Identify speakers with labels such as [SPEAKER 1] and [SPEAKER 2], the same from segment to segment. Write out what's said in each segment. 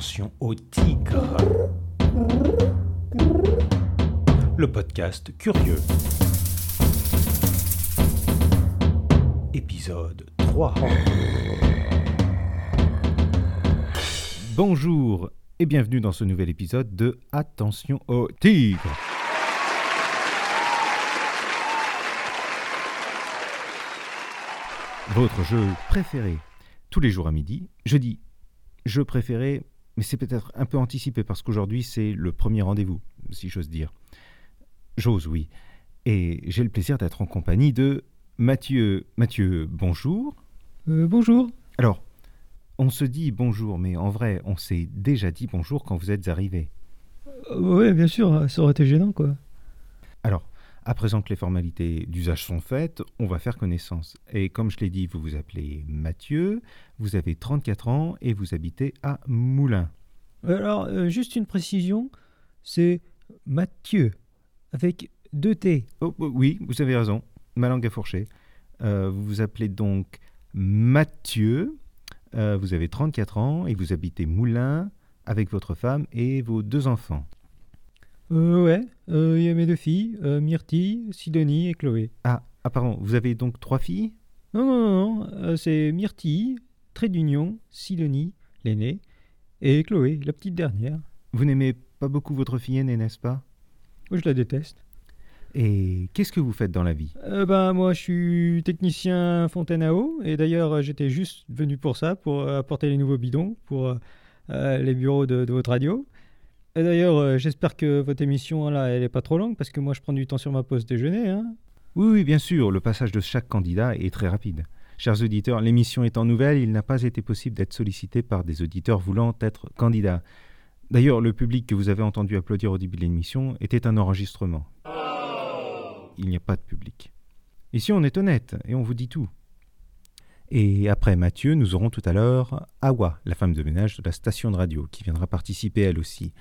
[SPEAKER 1] Attention au tigre. Le podcast curieux. Épisode 3. Bonjour et bienvenue dans ce nouvel épisode de Attention au tigre. Votre jeu préféré tous les jours à midi. Je dis jeu préféré, mais c'est peut-être un peu anticipé parce qu'aujourd'hui c'est le premier rendez-vous, si j'ose dire. J'ose, oui. Et j'ai le plaisir d'être en compagnie de Mathieu. Mathieu, bonjour.
[SPEAKER 2] Euh, bonjour.
[SPEAKER 1] Alors, on se dit bonjour, mais en vrai, on s'est déjà dit bonjour quand vous êtes arrivé.
[SPEAKER 2] Euh, ouais, bien sûr, ça aurait été gênant, quoi.
[SPEAKER 1] Alors, à présent que les formalités d'usage sont faites, on va faire connaissance. Et comme je l'ai dit, vous vous appelez Mathieu, vous avez 34 ans et vous habitez à Moulins.
[SPEAKER 2] Alors, euh, juste une précision, c'est Mathieu, avec deux T.
[SPEAKER 1] Oh, oui, vous avez raison, ma langue a fourché. Euh, vous vous appelez donc Mathieu, euh, vous avez 34 ans et vous habitez Moulins avec votre femme et vos deux enfants.
[SPEAKER 2] Euh, ouais, euh, il y a mes deux filles, euh, Myrtille, Sidonie et Chloé.
[SPEAKER 1] Ah, ah, pardon, vous avez donc trois filles?
[SPEAKER 2] Non, non, non, non, euh, c'est Myrtille, Trait d'Union, Sidonie, l'aînée, et Chloé, la petite dernière.
[SPEAKER 1] Vous n'aimez pas beaucoup votre fille aînée, n'est-ce pas?
[SPEAKER 2] Je la déteste.
[SPEAKER 1] Et qu'est-ce que vous faites dans la vie?
[SPEAKER 2] Euh, ben, moi, je suis technicien fontaine à eau, et d'ailleurs, j'étais juste venu pour ça, pour apporter les nouveaux bidons pour euh, euh, les bureaux de, de votre radio. Et d'ailleurs, euh, j'espère que votre émission, là, elle est pas trop longue, parce que moi, je prends du temps sur ma pause déjeuner, hein.
[SPEAKER 1] Oui, oui, bien sûr, le passage de chaque candidat est très rapide. Chers auditeurs, l'émission étant nouvelle, il n'a pas été possible d'être sollicité par des auditeurs voulant être candidats. D'ailleurs, le public que vous avez entendu applaudir au début de l'émission était un enregistrement. Il n'y a pas de public. Ici, on est honnête et on vous dit tout. Et après Mathieu, nous aurons tout à l'heure Awa, la femme de ménage de la station de radio, qui viendra participer elle aussi.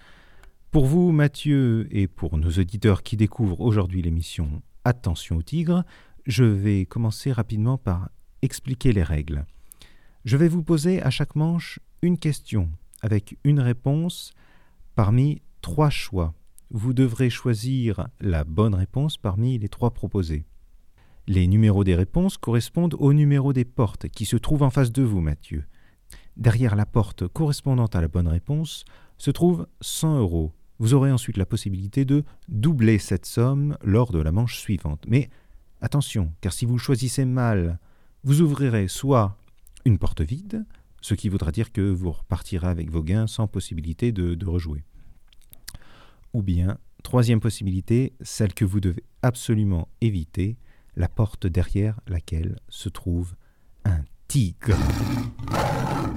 [SPEAKER 1] Pour vous, Mathieu, et pour nos auditeurs qui découvrent aujourd'hui l'émission Attention au tigre, je vais commencer rapidement par expliquer les règles. Je vais vous poser à chaque manche une question avec une réponse parmi trois choix. Vous devrez choisir la bonne réponse parmi les trois proposés. Les numéros des réponses correspondent aux numéros des portes qui se trouvent en face de vous, Mathieu. Derrière la porte correspondant à la bonne réponse se trouve 100 euros. Vous aurez ensuite la possibilité de doubler cette somme lors de la manche suivante. Mais attention, car si vous choisissez mal, vous ouvrirez soit une porte vide, ce qui voudra dire que vous repartirez avec vos gains sans possibilité de, de rejouer. Ou bien, troisième possibilité, celle que vous devez absolument éviter, la porte derrière laquelle se trouve un tigre.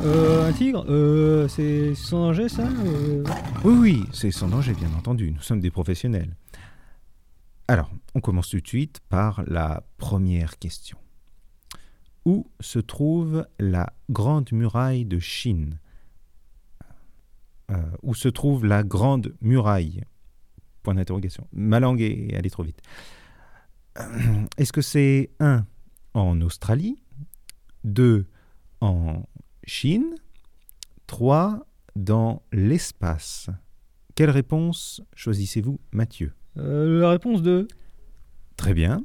[SPEAKER 2] Euh, un tigre Euh, c'est sans danger, ça Euh,
[SPEAKER 1] Oui, oui, c'est sans danger, bien entendu. Nous sommes des professionnels. Alors, on commence tout de suite par la première question. Où se trouve la Grande Muraille de Chine? Euh, Où se trouve la Grande Muraille? Point d'interrogation. Ma langue est allée trop vite. Euh, Est-ce que c'est 1 en Australie, 2 en Chine, 3 dans l'espace Quelle réponse choisissez-vous, Mathieu?
[SPEAKER 2] Euh, la réponse de...
[SPEAKER 1] Très bien.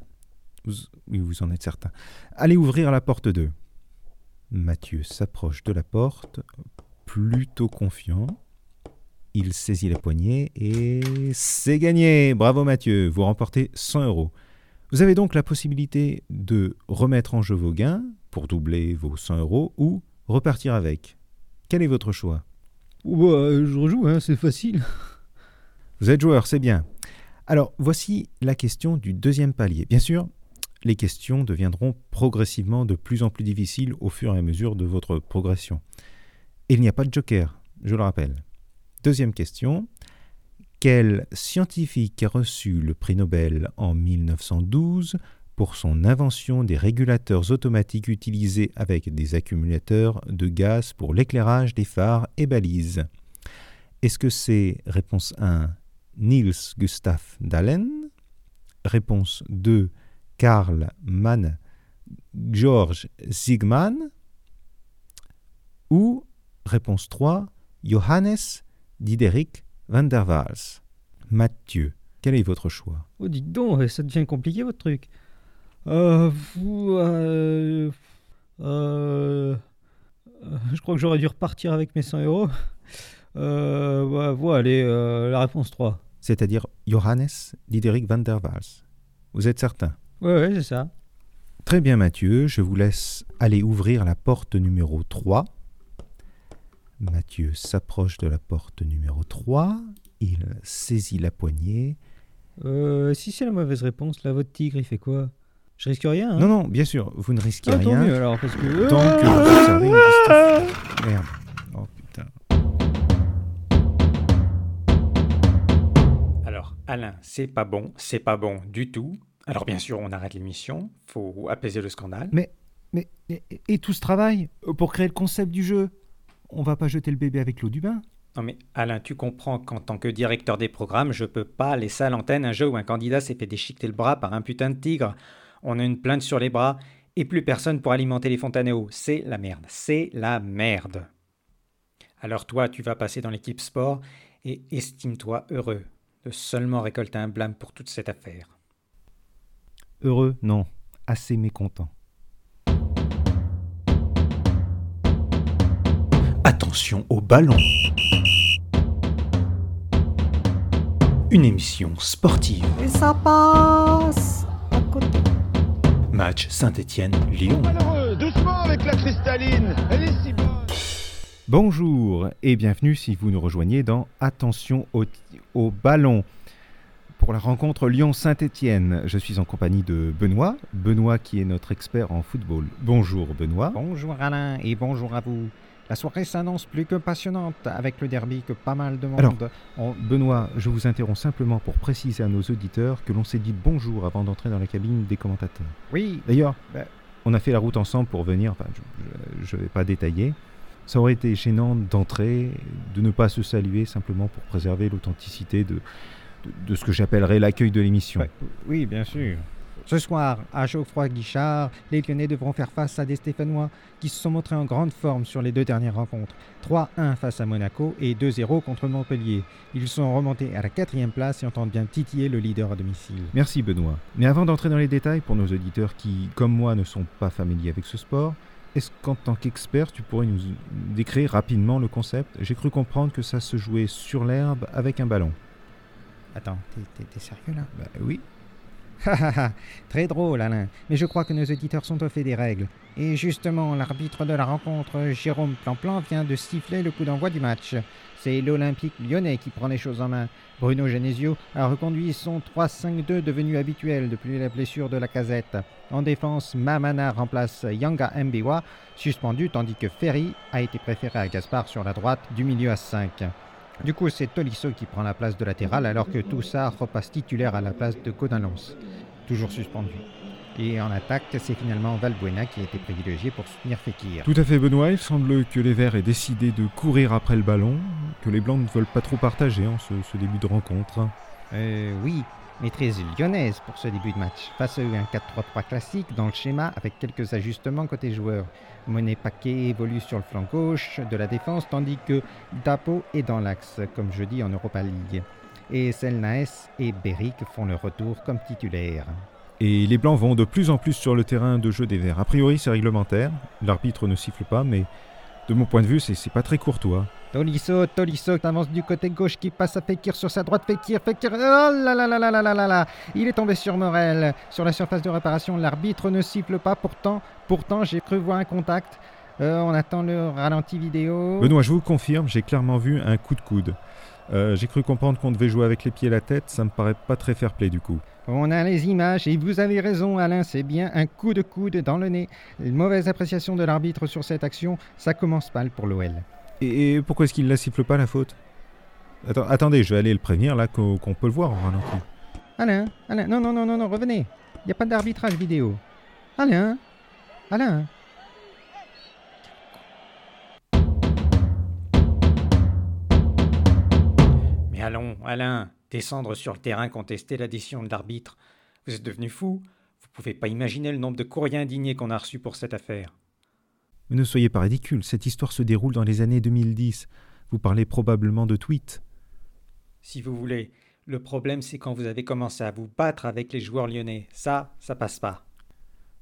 [SPEAKER 1] Vous, oui, vous en êtes certain. Allez ouvrir la porte 2. Mathieu s'approche de la porte, plutôt confiant. Il saisit la poignée et c'est gagné. Bravo Mathieu, vous remportez 100 euros. Vous avez donc la possibilité de remettre en jeu vos gains pour doubler vos 100 euros ou repartir avec. Quel est votre choix?
[SPEAKER 2] Oh, bah, euh, je rejoue, hein, c'est facile.
[SPEAKER 1] Vous êtes joueur, c'est bien. Alors, voici la question du deuxième palier. Bien sûr, les questions deviendront progressivement de plus en plus difficiles au fur et à mesure de votre progression. Et il n'y a pas de joker, je le rappelle. Deuxième question. Quel scientifique a reçu le prix Nobel en 1912 pour son invention des régulateurs automatiques utilisés avec des accumulateurs de gaz pour l'éclairage des phares et balises Est-ce que c'est réponse 1 Niels Gustav Dahlen? Réponse 2 Karl Mann George Siegmann? Ou réponse 3 Johannes Diderik van der Waals? Mathieu, quel est votre choix?
[SPEAKER 2] Oh, dites donc, ça devient compliqué votre truc. Euh, vous, euh, euh, je crois que j'aurais dû repartir avec mes 100 euros. Euh, bah, voilà, allez, la réponse 3.
[SPEAKER 1] C'est-à-dire Johannes Diderik van der Waals. Vous êtes certain?
[SPEAKER 2] Ouais, ouais, c'est ça.
[SPEAKER 1] Très bien Mathieu, je vous laisse aller ouvrir la porte numéro 3. Mathieu s'approche de la porte numéro 3, il saisit la poignée.
[SPEAKER 2] Euh, si c'est la mauvaise réponse, là, votre tigre, il fait quoi? Je risque rien, hein
[SPEAKER 1] Non, non, bien sûr, vous ne risquez
[SPEAKER 2] Ah, tant
[SPEAKER 1] rien.
[SPEAKER 2] mieux, alors, parce que...
[SPEAKER 1] Tant que vous une distance. Merde. Oh putain.
[SPEAKER 3] Alors, Alain, c'est pas bon, c'est pas bon du tout. Alors, bien sûr, on arrête l'émission, faut apaiser le scandale.
[SPEAKER 1] Mais, mais, et, et tout ce travail euh, pour créer le concept du jeu? On va pas jeter le bébé avec l'eau du bain?
[SPEAKER 3] Non, mais Alain, tu comprends qu'en tant que directeur des programmes, je peux pas laisser à l'antenne un jeu où un candidat s'est fait déchiqueter le bras par un putain de tigre. On a une plainte sur les bras et plus personne pour alimenter les fontaines à eau. C'est la merde, c'est la merde. Alors, toi, tu vas passer dans l'équipe sport et estime-toi heureux de seulement récolter un blâme pour toute cette affaire.
[SPEAKER 1] Heureux Non, assez mécontent.
[SPEAKER 4] Attention au ballon. Une émission sportive.
[SPEAKER 5] Et ça passe à côté.
[SPEAKER 4] Match Saint-Étienne-Lyon.
[SPEAKER 6] Malheureux, doucement avec la cristalline, elle est si bonne.
[SPEAKER 1] Bonjour et bienvenue si vous nous rejoignez dans Attention au, au ballon. Pour la rencontre Lyon-Saint-Étienne, je suis en compagnie de Benoît. Benoît qui est notre expert en football. Bonjour Benoît.
[SPEAKER 7] Bonjour Alain et bonjour à vous. La soirée s'annonce plus que passionnante avec le derby que pas mal de monde.
[SPEAKER 1] Alors, Benoît, je vous interromps simplement pour préciser à nos auditeurs que l'on s'est dit bonjour avant d'entrer dans la cabine des commentateurs.
[SPEAKER 7] oui,
[SPEAKER 1] D'ailleurs,
[SPEAKER 7] Ben-
[SPEAKER 1] on a fait la route ensemble pour venir, enfin, je ne vais pas détailler. Ça aurait été gênant d'entrer, de ne pas se saluer simplement pour préserver l'authenticité de, de, de ce que j'appellerais l'accueil de l'émission.
[SPEAKER 7] Ouais. oui, bien sûr. Ce soir, à Geoffroy-Guichard, les Lyonnais devront faire face à des Stéphanois qui se sont montrés en grande forme sur les deux dernières rencontres. 3-1 face à Monaco et 2-0 contre Montpellier. Ils sont remontés à la quatrième place et entendent bien titiller le leader à domicile.
[SPEAKER 1] Merci Benoît. Mais avant d'entrer dans les détails, pour nos auditeurs qui, comme moi, ne sont pas familiers avec ce sport, est-ce qu'en tant qu'expert, tu pourrais nous décrire rapidement le concept? J'ai cru comprendre que ça se jouait sur l'herbe avec un ballon.
[SPEAKER 7] Attends, t'es- sérieux là?
[SPEAKER 1] Bah oui.
[SPEAKER 7] Très drôle, Alain. Mais je crois que nos auditeurs sont au fait des règles. Et justement, l'arbitre de la rencontre, Jérôme Plan-Plan, vient de siffler le coup d'envoi du match. C'est l'Olympique lyonnais qui prend les choses en main. Bruno Genesio a reconduit son 3-5-2 devenu habituel depuis la blessure de la casette. En défense, Mamana remplace Yanga Mbiwa, suspendu, tandis que Ferry a été préféré à Gaspard sur la droite du milieu à 5. Du coup, c'est Tolisso qui prend la place de latéral alors que Toussard repasse titulaire à la place de Codalons, toujours suspendu. Et en attaque, c'est finalement Valbuena qui a été privilégié pour soutenir Fekir.
[SPEAKER 1] Tout à fait Benoît, il semble que les Verts aient décidé de courir après le ballon, que les Blancs ne veulent pas trop partager en ce, ce début de rencontre.
[SPEAKER 7] Euh, oui, maîtrise lyonnaise pour ce début de match. Face à eux, un 4-3-3 classique dans le schéma avec quelques ajustements côté joueurs. Monet Paquet évolue sur le flanc gauche de la défense tandis que Dapo est dans l'axe, comme jeudi en Europa League. Et Selnaes et Beric font leur retour comme titulaires.
[SPEAKER 1] Et les Blancs vont de plus en plus sur le terrain de jeu des Verts. A priori c'est réglementaire, l'arbitre ne siffle pas, mais de mon point de vue c'est pas très courtois.
[SPEAKER 7] Tolisso, Tolisso qui avance du côté gauche, qui passe à Fekir sur sa droite. Fekir, Fekir. Oh là là là là là là là Il est tombé sur Morel. Sur la surface de réparation, l'arbitre ne siffle pas. Pourtant, pourtant j'ai cru voir un contact. Euh, on attend le ralenti vidéo.
[SPEAKER 1] Benoît, je vous confirme, j'ai clairement vu un coup de coude. Euh, j'ai cru comprendre qu'on devait jouer avec les pieds et la tête, ça me paraît pas très fair play du coup.
[SPEAKER 7] On a les images et vous avez raison Alain, c'est bien un coup de coude dans le nez. Une mauvaise appréciation de l'arbitre sur cette action, ça commence mal pour l'OL.
[SPEAKER 1] Et, et pourquoi est-ce qu'il la siffle pas la faute? Attends, Attendez, je vais aller le prévenir là qu'on peut le voir en ralenti.
[SPEAKER 7] Alain, Alain, non, non, non, non, non, revenez. Il n'y a pas d'arbitrage vidéo. Alain, Alain.
[SPEAKER 3] Mais allons, Alain, descendre sur le terrain contester la décision de l'arbitre. Vous êtes devenu fou Vous pouvez pas imaginer le nombre de courriers indignés qu'on a reçus pour cette affaire.
[SPEAKER 1] Mais ne soyez pas ridicule, cette histoire se déroule dans les années 2010. Vous parlez probablement de tweets.
[SPEAKER 7] Si vous voulez. Le problème, c'est quand vous avez commencé à vous battre avec les joueurs lyonnais. Ça, ça passe pas.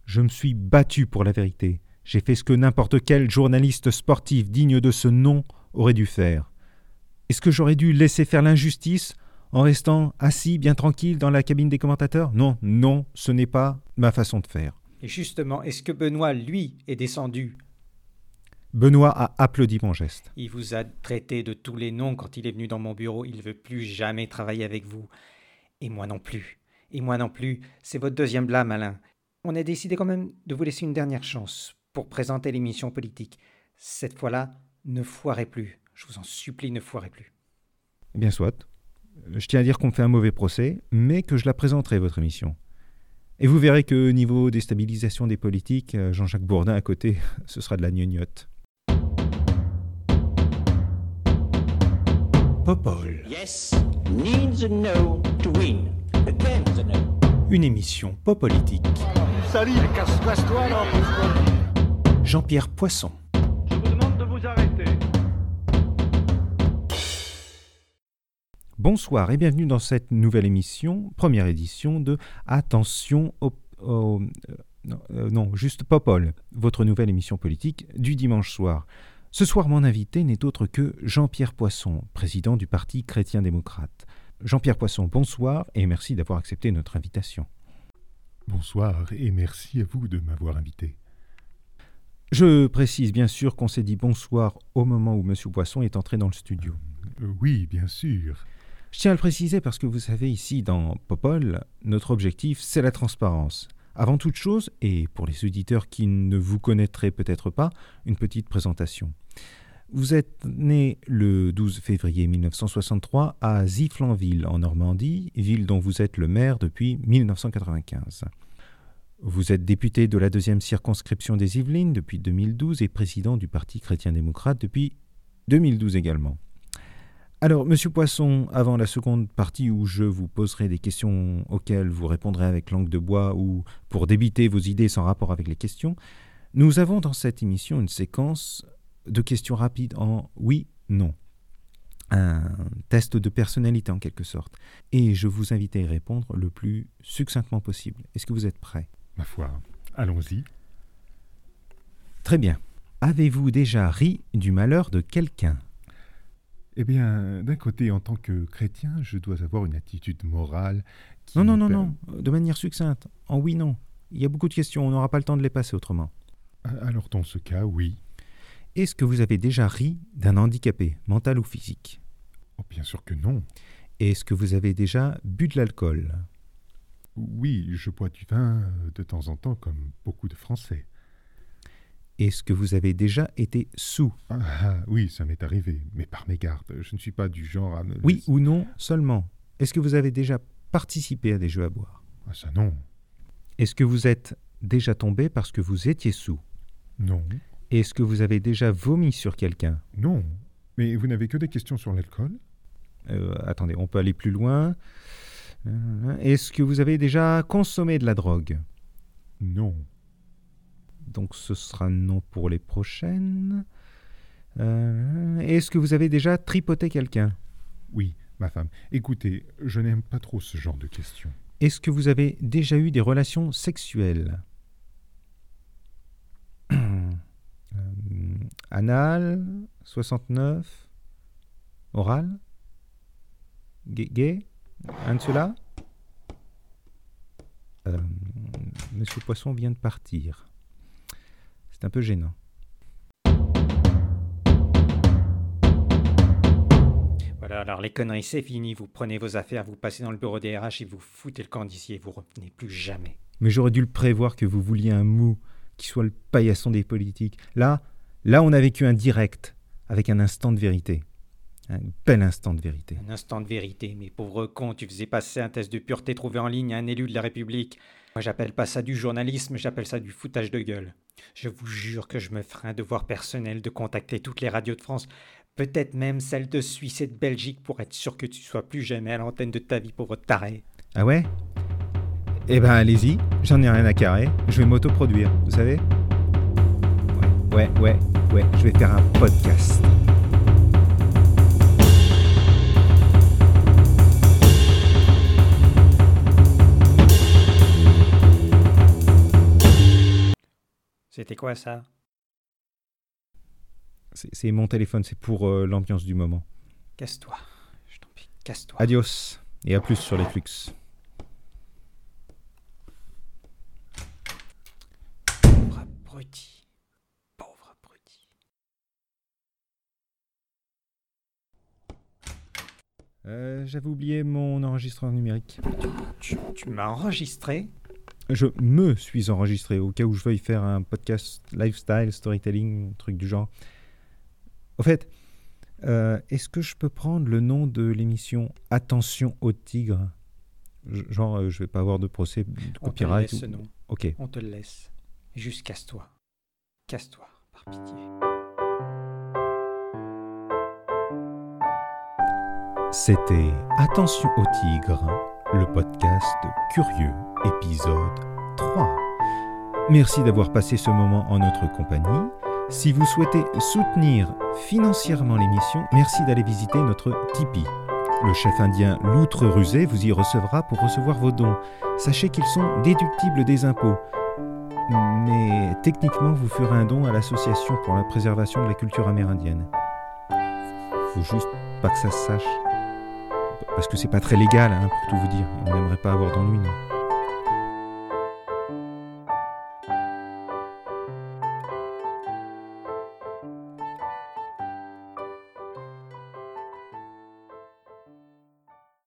[SPEAKER 1] Je me suis battu pour la vérité. J'ai fait ce que n'importe quel journaliste sportif digne de ce nom aurait dû faire. Est-ce que j'aurais dû laisser faire l'injustice en restant assis bien tranquille dans la cabine des commentateurs? Non, non, ce n'est pas ma façon de faire.
[SPEAKER 7] Et justement, est-ce que Benoît, lui, est descendu
[SPEAKER 1] Benoît a applaudi mon geste.
[SPEAKER 7] Il vous a traité de tous les noms quand il est venu dans mon bureau. Il ne veut plus jamais travailler avec vous. Et moi non plus. Et moi non plus. C'est votre deuxième blâme, Alain. On a décidé quand même de vous laisser une dernière chance pour présenter l'émission politique. Cette fois-là, ne foirez plus. Je vous en supplie, ne foirez plus.
[SPEAKER 1] Eh bien, soit. Je tiens à dire qu'on fait un mauvais procès, mais que je la présenterai, votre émission. Et vous verrez que niveau déstabilisation des politiques, euh, Jean-Jacques Bourdin à côté, ce sera de la gnognotte.
[SPEAKER 8] Popol,
[SPEAKER 9] Yes needs a no to win. Against a no.
[SPEAKER 8] une émission pas politique.
[SPEAKER 6] Salut, casse-toi
[SPEAKER 8] Jean-Pierre Poisson.
[SPEAKER 6] Je vous demande de vous arrêter.
[SPEAKER 1] Bonsoir et bienvenue dans cette nouvelle émission, première édition de Attention au... au- euh, non, euh, non, juste Popol, votre nouvelle émission politique du dimanche soir. Ce soir, mon invité n'est autre que Jean-Pierre Poisson, président du Parti chrétien-démocrate. Jean-Pierre Poisson, bonsoir et merci d'avoir accepté notre invitation.
[SPEAKER 10] Bonsoir et merci à vous de m'avoir invité.
[SPEAKER 1] Je précise bien sûr qu'on s'est dit bonsoir au moment où M. Poisson est entré dans le studio.
[SPEAKER 10] Euh, oui, bien sûr.
[SPEAKER 1] Je tiens à le préciser parce que vous savez, ici dans Popol, notre objectif, c'est la transparence. Avant toute chose, et pour les auditeurs qui ne vous connaîtraient peut-être pas, une petite présentation. Vous êtes né le 12 février 1963 à Zifflanville, en Normandie, ville dont vous êtes le maire depuis 1995. Vous êtes député de la deuxième circonscription des Yvelines depuis 2012 et président du Parti chrétien-démocrate depuis 2012 également. Alors, Monsieur Poisson, avant la seconde partie où je vous poserai des questions auxquelles vous répondrez avec langue de bois ou pour débiter vos idées sans rapport avec les questions, nous avons dans cette émission une séquence de questions rapides en oui, non. Un test de personnalité en quelque sorte. Et je vous invite à y répondre le plus succinctement possible. Est-ce que vous êtes prêt
[SPEAKER 10] Ma foi, allons-y.
[SPEAKER 1] Très bien. Avez-vous déjà ri du malheur de quelqu'un?
[SPEAKER 10] Eh bien, d'un côté, en tant que chrétien, je dois avoir une attitude morale qui...
[SPEAKER 1] Non, non, non, non. De manière succincte. En oui, non. Il y a beaucoup de questions. On n'aura pas le temps de les passer autrement.
[SPEAKER 10] Alors, dans ce cas, oui.
[SPEAKER 1] Est-ce que vous avez déjà ri d'un handicapé, mental ou physique?
[SPEAKER 10] Oh, bien sûr que non.
[SPEAKER 1] Est-ce que vous avez déjà bu de l'alcool?
[SPEAKER 10] Oui, je bois du vin euh, de temps en temps, comme beaucoup de Français.
[SPEAKER 1] Est-ce que vous avez déjà été sous?
[SPEAKER 10] Ah, ah, oui, ça m'est arrivé, mais par mégarde. Je ne suis pas du genre à me...
[SPEAKER 1] Oui
[SPEAKER 10] laisser-
[SPEAKER 1] ou non seulement Est-ce que vous avez déjà participé à des jeux à boire?
[SPEAKER 10] Ah, ça non.
[SPEAKER 1] Est-ce que vous êtes déjà tombé parce que vous étiez sous?
[SPEAKER 10] Non.
[SPEAKER 1] Est-ce que vous avez déjà vomi sur quelqu'un?
[SPEAKER 10] Non. Mais vous n'avez que des questions sur l'alcool?
[SPEAKER 1] Euh, Attendez, on peut aller plus loin. Est-ce que vous avez déjà consommé de la drogue?
[SPEAKER 10] Non.
[SPEAKER 1] Donc ce sera non pour les prochaines. Euh, Est-ce que vous avez déjà tripoté quelqu'un?
[SPEAKER 10] Oui, ma femme. Écoutez, je n'aime pas trop ce genre de questions.
[SPEAKER 1] Est-ce que vous avez déjà eu des relations sexuelles? Anal 69 Oral Gay, Un de ceux-là Euh, Monsieur Poisson vient de partir. C'est un peu gênant.
[SPEAKER 7] Voilà, alors les conneries, c'est fini. Vous prenez vos affaires, vous passez dans le bureau des RH et vous foutez le camp d'ici et vous revenez plus jamais.
[SPEAKER 1] Mais j'aurais dû le prévoir que vous vouliez un mou qui soit le paillasson des politiques. Là, là, on a vécu un direct avec un instant de vérité. Un bel instant de vérité.
[SPEAKER 7] Un instant de vérité, mais pauvre con, tu faisais passer un test de pureté trouvé en ligne à un élu de la République. Moi, j'appelle pas ça du journalisme, j'appelle ça du foutage de gueule. Je vous jure que je me ferai un devoir personnel de contacter toutes les radios de France, peut-être même celle de Suisse et de Belgique pour être sûr que tu sois plus jamais à l'antenne de ta vie, pauvre taré.
[SPEAKER 1] Ah ouais? Eh ben allez-y, j'en ai rien à carrer, je vais m'autoproduire, vous savez? ouais, ouais, ouais, je vais faire un podcast.
[SPEAKER 3] C'était quoi ça?
[SPEAKER 1] C'est mon téléphone, c'est pour euh, l'ambiance du moment.
[SPEAKER 3] Casse-toi, je t'en prie, casse-toi.
[SPEAKER 1] Adios, et à plus sur les flux. Euh, J'avais oublié mon enregistreur numérique.
[SPEAKER 3] Tu, tu m'as enregistré
[SPEAKER 1] Je me suis enregistré au cas où je veuille faire un podcast lifestyle, storytelling, truc du genre. Au fait, euh, est-ce que je peux prendre le nom de l'émission Attention au tigre Genre, euh, je vais pas avoir de procès de
[SPEAKER 3] On te
[SPEAKER 1] copyright.
[SPEAKER 3] laisse,
[SPEAKER 1] ou-
[SPEAKER 3] ce nom.
[SPEAKER 1] Ok.
[SPEAKER 3] On te le laisse. Juste casse-toi. Casse-toi, par pitié.
[SPEAKER 1] C'était Attention au tigre, le podcast curieux, épisode 3. Merci d'avoir passé ce moment en notre compagnie. Si vous souhaitez soutenir financièrement l'émission, merci d'aller visiter notre Tipeee. Le chef indien Loutre Rusé vous y recevra pour recevoir vos dons. Sachez qu'ils sont déductibles des impôts. Mais techniquement, vous ferez un don à l'Association pour la préservation de la culture amérindienne. Faut juste pas que ça se sache. Parce que c'est pas très légal, hein, pour tout vous dire. On n'aimerait pas avoir d'ennui, non.